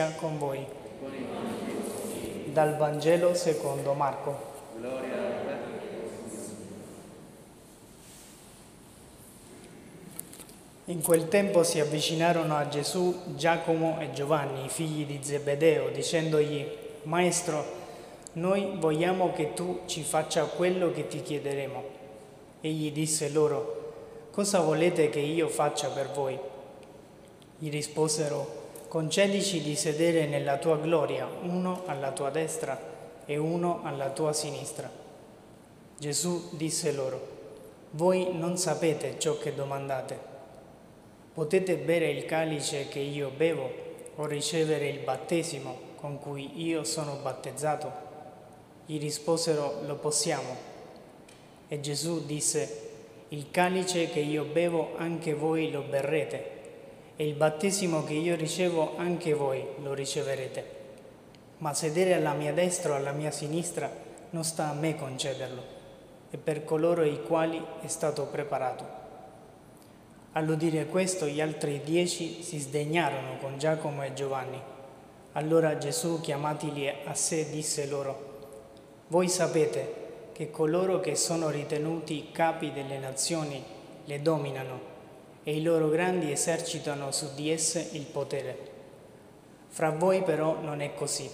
sia con voi. Dal Vangelo secondo Marco. In quel tempo si avvicinarono a Gesù Giacomo e Giovanni, i figli di Zebedeo, dicendogli, Maestro, noi vogliamo che tu ci faccia quello che ti chiederemo. Egli disse loro, Cosa volete che io faccia per voi? Gli risposero, Concedici di sedere nella tua gloria, uno alla tua destra e uno alla tua sinistra. Gesù disse loro, Voi non sapete ciò che domandate. Potete bere il calice che io bevo o ricevere il battesimo con cui io sono battezzato? Gli risposero, lo possiamo. E Gesù disse, il calice che io bevo anche voi lo berrete, e il battesimo che io ricevo anche voi lo riceverete. Ma sedere alla mia destra o alla mia sinistra non sta a me concederlo, è per coloro i quali è stato preparato. All'udire questo gli altri dieci si sdegnarono con Giacomo e Giovanni. Allora Gesù, chiamatili a sé, disse loro, Voi sapete che coloro che sono ritenuti capi delle nazioni le dominano e i loro grandi esercitano su di esse il potere. Fra voi però non è così,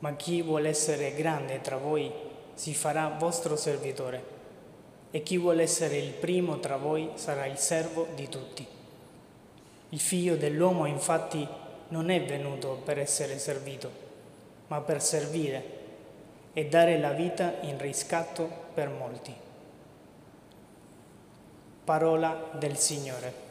ma chi vuole essere grande tra voi si farà vostro servitore e chi vuole essere il primo tra voi sarà il servo di tutti. Il figlio dell'uomo infatti non è venuto per essere servito, ma per servire e dare la vita in riscatto per molti. Parola del Signore.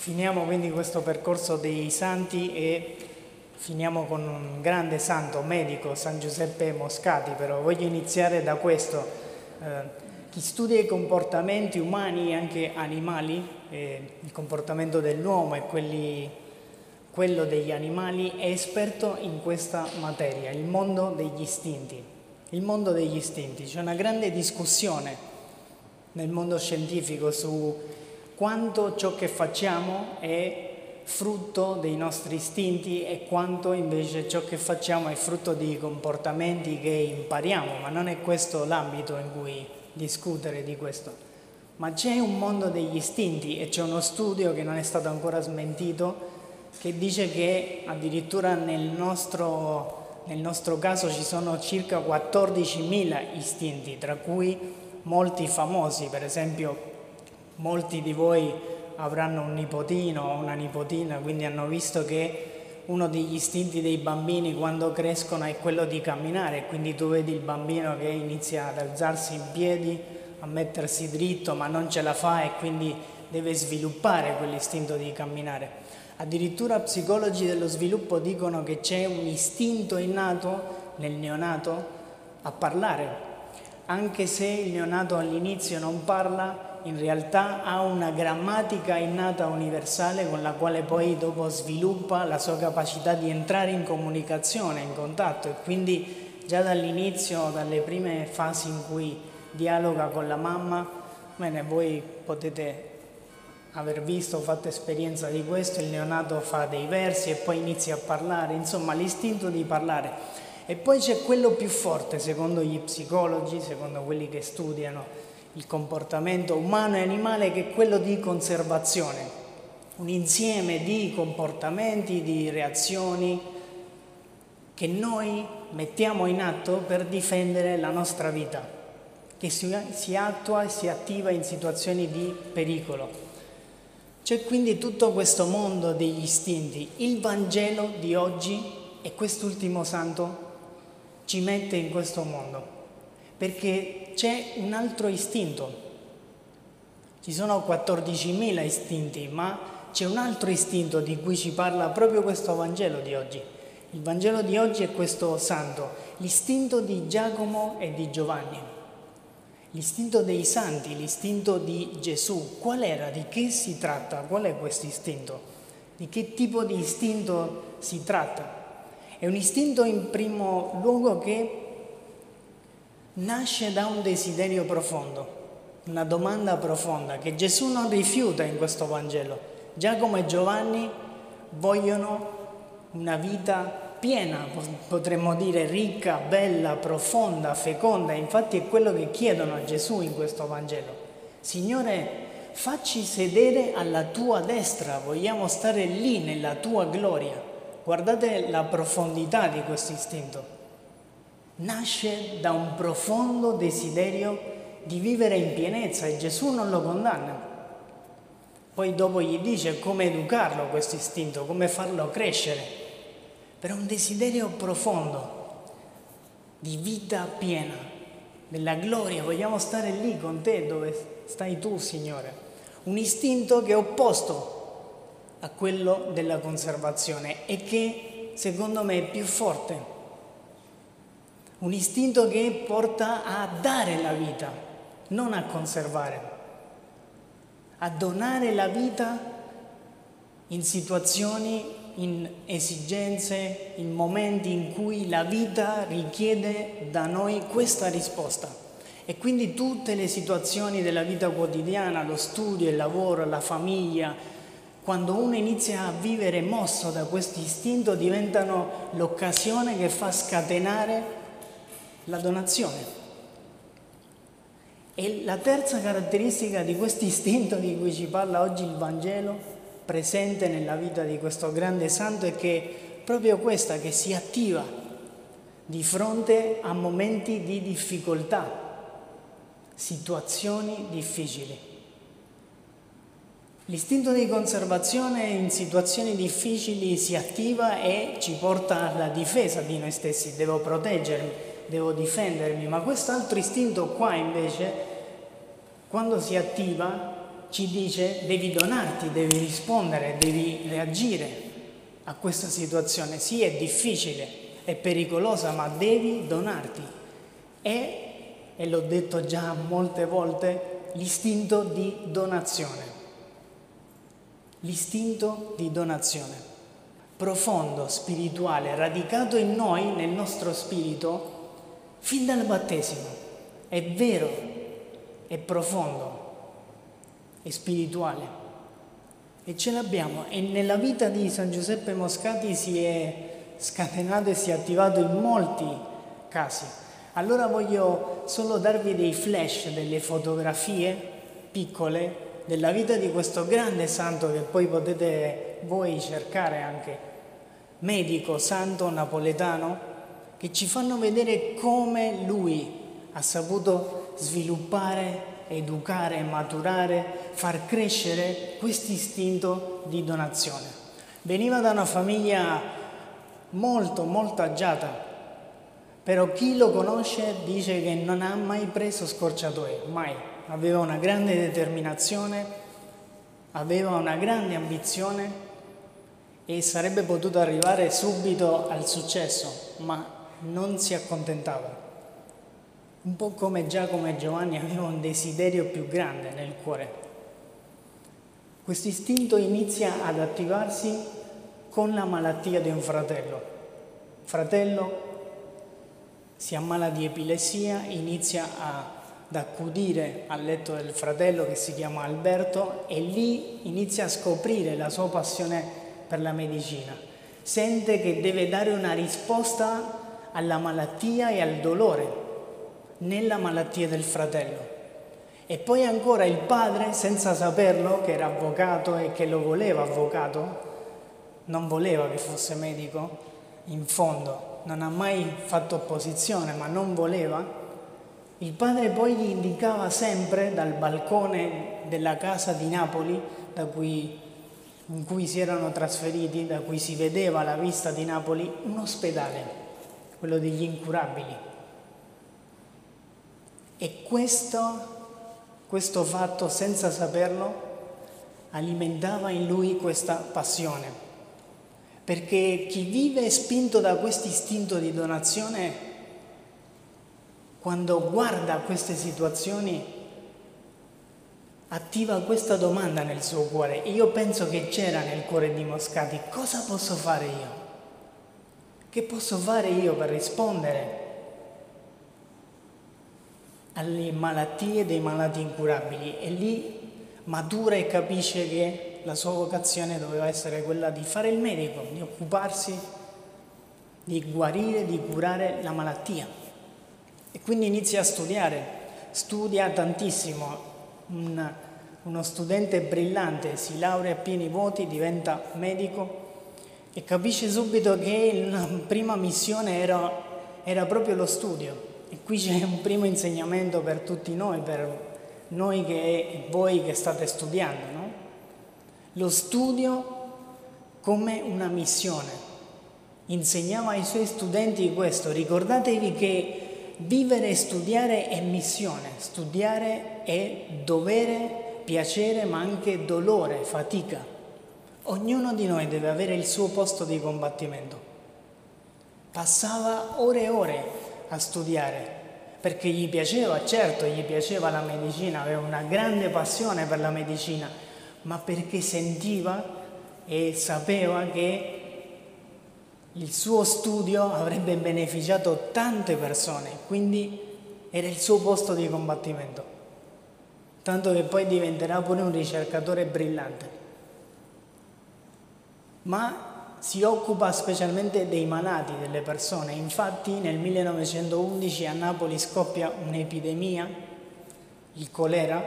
Finiamo quindi questo percorso dei santi e finiamo con un grande santo medico, San Giuseppe Moscati, però voglio iniziare da questo. Eh, chi studia i comportamenti umani e anche animali, eh, il comportamento dell'uomo e quelli, quello degli animali, è esperto in questa materia, il mondo degli istinti. Il mondo degli istinti, c'è una grande discussione nel mondo scientifico su quanto ciò che facciamo è frutto dei nostri istinti e quanto invece ciò che facciamo è frutto di comportamenti che impariamo, ma non è questo l'ambito in cui discutere di questo. Ma c'è un mondo degli istinti e c'è uno studio che non è stato ancora smentito che dice che addirittura nel nostro, nel nostro caso ci sono circa 14.000 istinti, tra cui molti famosi, per esempio Molti di voi avranno un nipotino o una nipotina, quindi hanno visto che uno degli istinti dei bambini quando crescono è quello di camminare, quindi tu vedi il bambino che inizia ad alzarsi in piedi, a mettersi dritto, ma non ce la fa e quindi deve sviluppare quell'istinto di camminare. Addirittura psicologi dello sviluppo dicono che c'è un istinto innato nel neonato a parlare, anche se il neonato all'inizio non parla, in realtà ha una grammatica innata universale con la quale poi dopo sviluppa la sua capacità di entrare in comunicazione, in contatto e quindi già dall'inizio, dalle prime fasi in cui dialoga con la mamma, bene, voi potete aver visto, fatto esperienza di questo, il neonato fa dei versi e poi inizia a parlare, insomma l'istinto di parlare. E poi c'è quello più forte, secondo gli psicologi, secondo quelli che studiano il comportamento umano e animale che è quello di conservazione, un insieme di comportamenti, di reazioni che noi mettiamo in atto per difendere la nostra vita, che si, si attua e si attiva in situazioni di pericolo. C'è quindi tutto questo mondo degli istinti. Il Vangelo di oggi e quest'ultimo santo ci mette in questo mondo perché c'è un altro istinto. Ci sono 14.000 istinti, ma c'è un altro istinto di cui ci parla proprio questo Vangelo di oggi. Il Vangelo di oggi è questo santo, l'istinto di Giacomo e di Giovanni, l'istinto dei santi, l'istinto di Gesù. Qual era? Di che si tratta? Qual è questo istinto? Di che tipo di istinto si tratta? È un istinto in primo luogo che nasce da un desiderio profondo, una domanda profonda che Gesù non rifiuta in questo Vangelo. Giacomo e Giovanni vogliono una vita piena, potremmo dire ricca, bella, profonda, feconda. Infatti è quello che chiedono a Gesù in questo Vangelo. Signore, facci sedere alla tua destra, vogliamo stare lì nella tua gloria. Guardate la profondità di questo istinto. Nasce da un profondo desiderio di vivere in pienezza e Gesù non lo condanna. Poi dopo gli dice come educarlo questo istinto, come farlo crescere per un desiderio profondo di vita piena, della gloria. Vogliamo stare lì con te dove stai tu, Signore. Un istinto che è opposto a quello della conservazione e che secondo me è più forte. Un istinto che porta a dare la vita, non a conservare, a donare la vita in situazioni in esigenze, in momenti in cui la vita richiede da noi questa risposta. E quindi tutte le situazioni della vita quotidiana, lo studio, il lavoro, la famiglia, quando uno inizia a vivere mosso da questo istinto, diventano l'occasione che fa scatenare la donazione. E la terza caratteristica di questo istinto di cui ci parla oggi il Vangelo presente nella vita di questo grande santo è che proprio questa che si attiva di fronte a momenti di difficoltà, situazioni difficili. L'istinto di conservazione in situazioni difficili si attiva e ci porta alla difesa di noi stessi, devo proteggermi, devo difendermi, ma quest'altro istinto qua invece, quando si attiva, ci dice devi donarti, devi rispondere, devi reagire a questa situazione. Sì, è difficile, è pericolosa, ma devi donarti. E, e l'ho detto già molte volte, l'istinto di donazione. L'istinto di donazione, profondo, spirituale, radicato in noi, nel nostro spirito, fin dal battesimo. È vero, è profondo, e spirituale. E ce l'abbiamo. E nella vita di San Giuseppe Moscati si è scatenato e si è attivato in molti casi. Allora voglio solo darvi dei flash, delle fotografie piccole della vita di questo grande santo che poi potete voi cercare anche, medico, santo napoletano, che ci fanno vedere come lui ha saputo sviluppare educare, maturare, far crescere questo istinto di donazione. Veniva da una famiglia molto, molto agiata, però chi lo conosce dice che non ha mai preso scorciatoie, mai. Aveva una grande determinazione, aveva una grande ambizione e sarebbe potuto arrivare subito al successo, ma non si accontentava. Un po' come Giacomo e Giovanni aveva un desiderio più grande nel cuore. Questo istinto inizia ad attivarsi con la malattia di un fratello. Fratello si ammala di epilessia, inizia a, ad accudire al letto del fratello che si chiama Alberto e lì inizia a scoprire la sua passione per la medicina. Sente che deve dare una risposta alla malattia e al dolore nella malattia del fratello. E poi ancora il padre, senza saperlo, che era avvocato e che lo voleva avvocato, non voleva che fosse medico, in fondo, non ha mai fatto opposizione, ma non voleva, il padre poi gli indicava sempre dal balcone della casa di Napoli, cui, in cui si erano trasferiti, da cui si vedeva la vista di Napoli, un ospedale, quello degli incurabili. E questo, questo fatto, senza saperlo, alimentava in lui questa passione. Perché chi vive spinto da questo istinto di donazione, quando guarda queste situazioni, attiva questa domanda nel suo cuore. Io penso che c'era nel cuore di Moscati, cosa posso fare io? Che posso fare io per rispondere alle malattie dei malati incurabili? E lì matura e capisce che la sua vocazione doveva essere quella di fare il medico, di occuparsi di guarire, di curare la malattia. E quindi inizia a studiare, studia tantissimo, Un, uno studente brillante, si laurea a pieni voti, diventa medico e capisce subito che la prima missione era, era proprio lo studio. Qui c'è un primo insegnamento per tutti noi, per noi che voi che state studiando, no? Lo studio come una missione. Insegnava ai suoi studenti questo, ricordatevi che vivere e studiare è missione, studiare è dovere, piacere, ma anche dolore, fatica. Ognuno di noi deve avere il suo posto di combattimento. Passava ore e ore a studiare, perché gli piaceva, certo gli piaceva la medicina, aveva una grande passione per la medicina, ma perché sentiva e sapeva che il suo studio avrebbe beneficiato tante persone, quindi era il suo posto di combattimento, tanto che poi diventerà pure un ricercatore brillante. Ma si occupa specialmente dei malati, delle persone. Infatti nel 1911 a Napoli scoppia un'epidemia, il colera,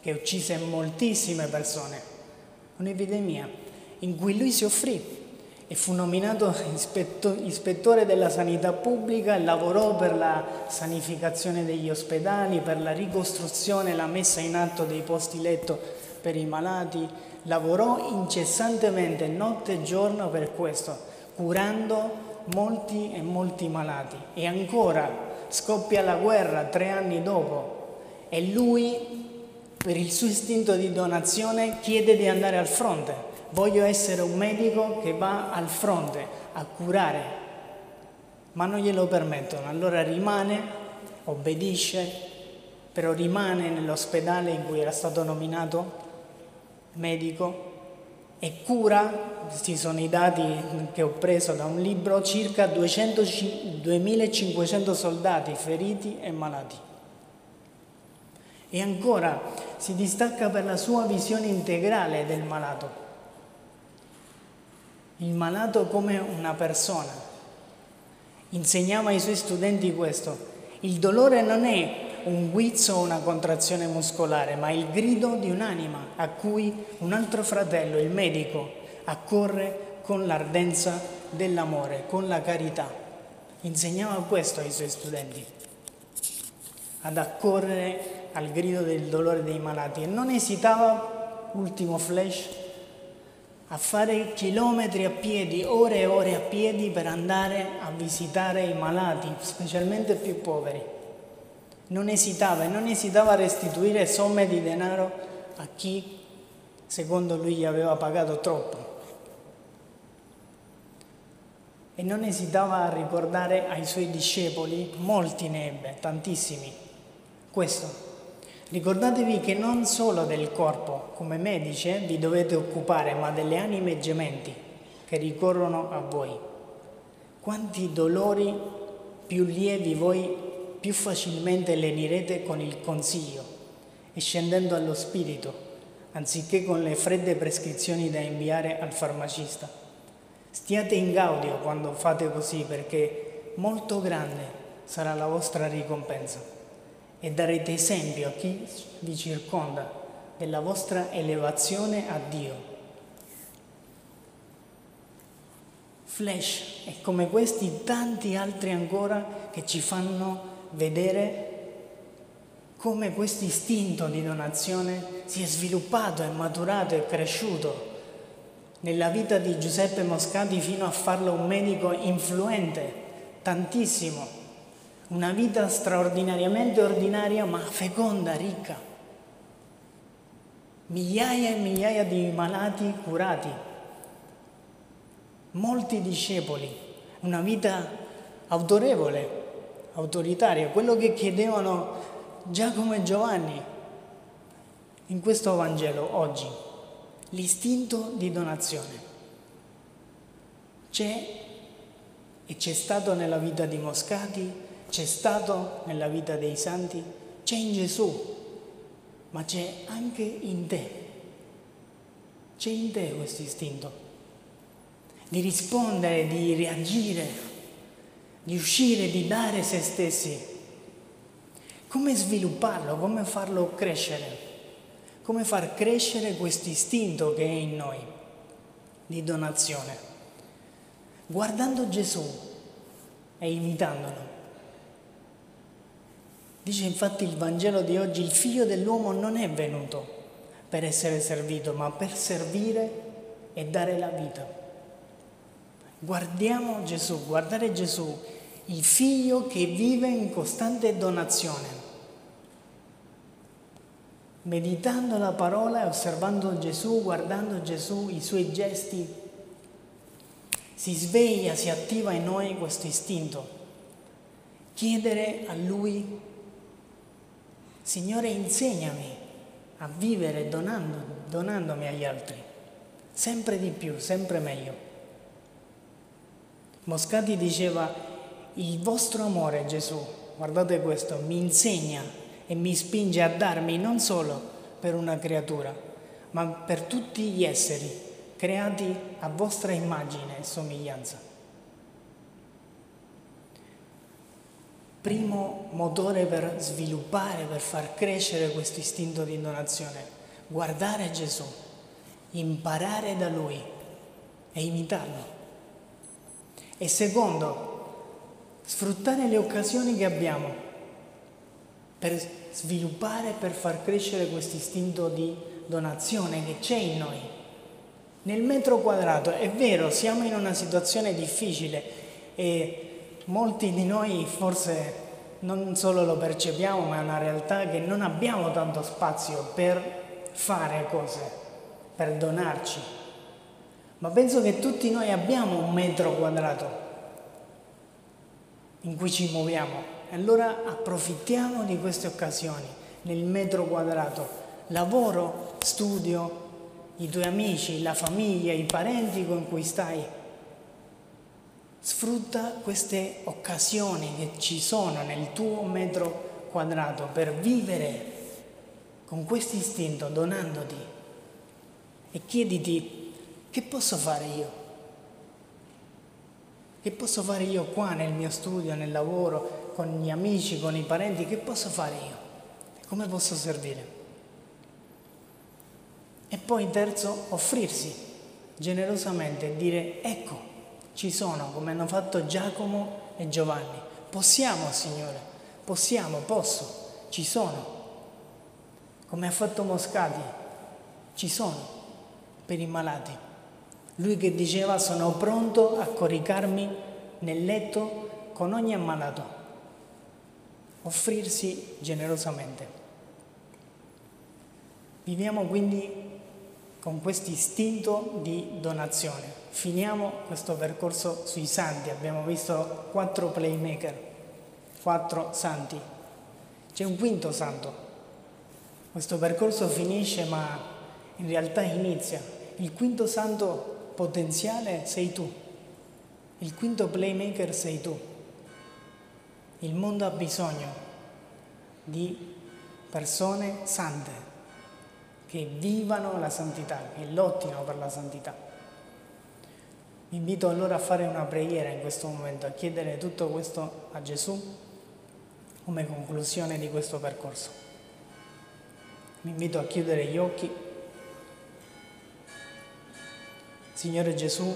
che uccise moltissime persone. Un'epidemia in cui lui si offrì e fu nominato ispettore della sanità pubblica e lavorò per la sanificazione degli ospedali, per la ricostruzione la messa in atto dei posti letto per i malati, lavorò incessantemente notte e giorno per questo, curando molti e molti malati. E ancora scoppia la guerra tre anni dopo e lui, per il suo istinto di donazione, chiede di andare al fronte. Voglio essere un medico che va al fronte a curare, ma non glielo permettono. Allora rimane, obbedisce, però rimane nell'ospedale in cui era stato nominato medico e cura, questi sono i dati che ho preso da un libro, circa 200, 2500 soldati feriti e malati. E ancora si distacca per la sua visione integrale del malato. Il malato come una persona. Insegnava ai suoi studenti questo. Il dolore non è un guizzo o una contrazione muscolare, ma il grido di un'anima a cui un altro fratello, il medico, accorre con l'ardenza dell'amore, con la carità. Insegnava questo ai suoi studenti, ad accorrere al grido del dolore dei malati e non esitava, ultimo flash, a fare chilometri a piedi, ore e ore a piedi per andare a visitare i malati, specialmente i più poveri non esitava e non esitava a restituire somme di denaro a chi secondo lui gli aveva pagato troppo. E non esitava a ricordare ai suoi discepoli, molti ne ebbe, tantissimi, questo. Ricordatevi che non solo del corpo, come medici, eh, vi dovete occupare, ma delle anime gementi che ricorrono a voi. Quanti dolori più lievi voi più facilmente lenirete con il consiglio e scendendo allo spirito, anziché con le fredde prescrizioni da inviare al farmacista. Stiate in gaudio quando fate così perché molto grande sarà la vostra ricompensa e darete esempio a chi vi circonda della vostra elevazione a Dio. Flash e come questi tanti altri ancora che ci fanno vedere come questo istinto di donazione si è sviluppato, è maturato, è cresciuto nella vita di Giuseppe Moscati fino a farlo un medico influente, tantissimo, una vita straordinariamente ordinaria ma feconda, ricca, migliaia e migliaia di malati curati, molti discepoli, una vita autorevole, autoritaria, quello che chiedevano Giacomo e Giovanni in questo Vangelo oggi, l'istinto di donazione. C'è e c'è stato nella vita di Moscati, c'è stato nella vita dei santi, c'è in Gesù, ma c'è anche in te. C'è in te questo istinto di rispondere, di reagire, di uscire, di dare se stessi. Come svilupparlo, come farlo crescere, come far crescere questo istinto che è in noi di donazione, guardando Gesù e imitandolo. Dice infatti il Vangelo di oggi, il figlio dell'uomo non è venuto per essere servito, ma per servire e dare la vita. Guardiamo Gesù, guardare Gesù, il figlio che vive in costante donazione. Meditando la parola e osservando Gesù, guardando Gesù, i suoi gesti, si sveglia, si attiva in noi questo istinto. Chiedere a Lui, Signore, insegnami a vivere donando, donandomi agli altri, sempre di più, sempre meglio. Moscati diceva, il vostro amore Gesù, guardate questo, mi insegna e mi spinge a darmi non solo per una creatura, ma per tutti gli esseri creati a vostra immagine e somiglianza. Primo motore per sviluppare, per far crescere questo istinto di donazione, guardare Gesù, imparare da Lui e imitarlo. E secondo, sfruttare le occasioni che abbiamo per sviluppare, per far crescere questo istinto di donazione che c'è in noi. Nel metro quadrato è vero, siamo in una situazione difficile e molti di noi forse non solo lo percepiamo, ma è una realtà che non abbiamo tanto spazio per fare cose, per donarci, ma penso che tutti noi abbiamo un metro quadrato in cui ci muoviamo e allora approfittiamo di queste occasioni nel metro quadrato, lavoro, studio, i tuoi amici, la famiglia, i parenti con cui stai. Sfrutta queste occasioni che ci sono nel tuo metro quadrato per vivere con questo istinto, donandoti e chiediti che posso fare io? Che posso fare io qua nel mio studio, nel lavoro, con gli amici, con i parenti? Che posso fare io? Come posso servire? E poi terzo, offrirsi generosamente e dire ecco, ci sono, come hanno fatto Giacomo e Giovanni. Possiamo, Signore, possiamo, posso, ci sono. Come ha fatto Moscati, ci sono per i malati. Lui che diceva sono pronto a coricarmi nel letto con ogni ammalato, offrirsi generosamente. Viviamo quindi con questo istinto di donazione. Finiamo questo percorso sui santi, abbiamo visto quattro playmaker, quattro santi. C'è un quinto santo. Questo percorso finisce ma in realtà inizia. Il quinto santo potenziale sei tu, il quinto playmaker sei tu. Il mondo ha bisogno di persone sante che vivano la santità, che lottino per la santità. Vi invito allora a fare una preghiera in questo momento, a chiedere tutto questo a Gesù come conclusione di questo percorso. Vi invito a chiudere gli occhi Signore Gesù,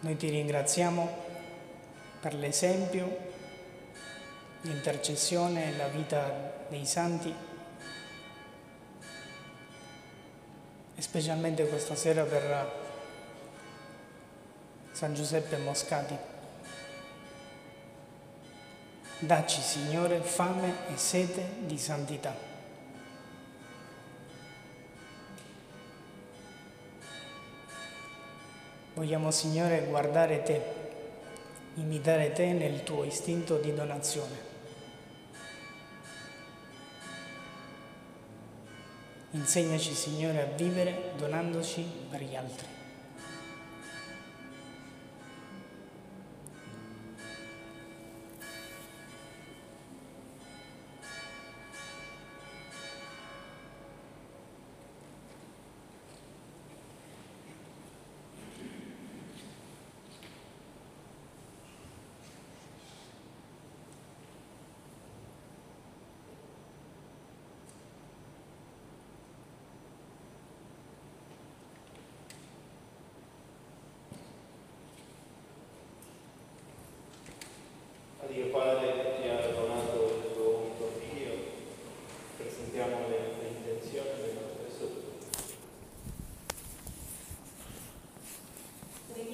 noi ti ringraziamo per l'esempio di intercessione e la vita dei santi specialmente questa sera per San Giuseppe Moscati. Dacci, Signore, fame e sete di santità. Vogliamo, Signore, guardare te, imitare te nel tuo istinto di donazione. Insegnaci, Signore, a vivere donandoci per gli altri. Dio Padre ti ha donato il tuo unico figlio, presentiamo le,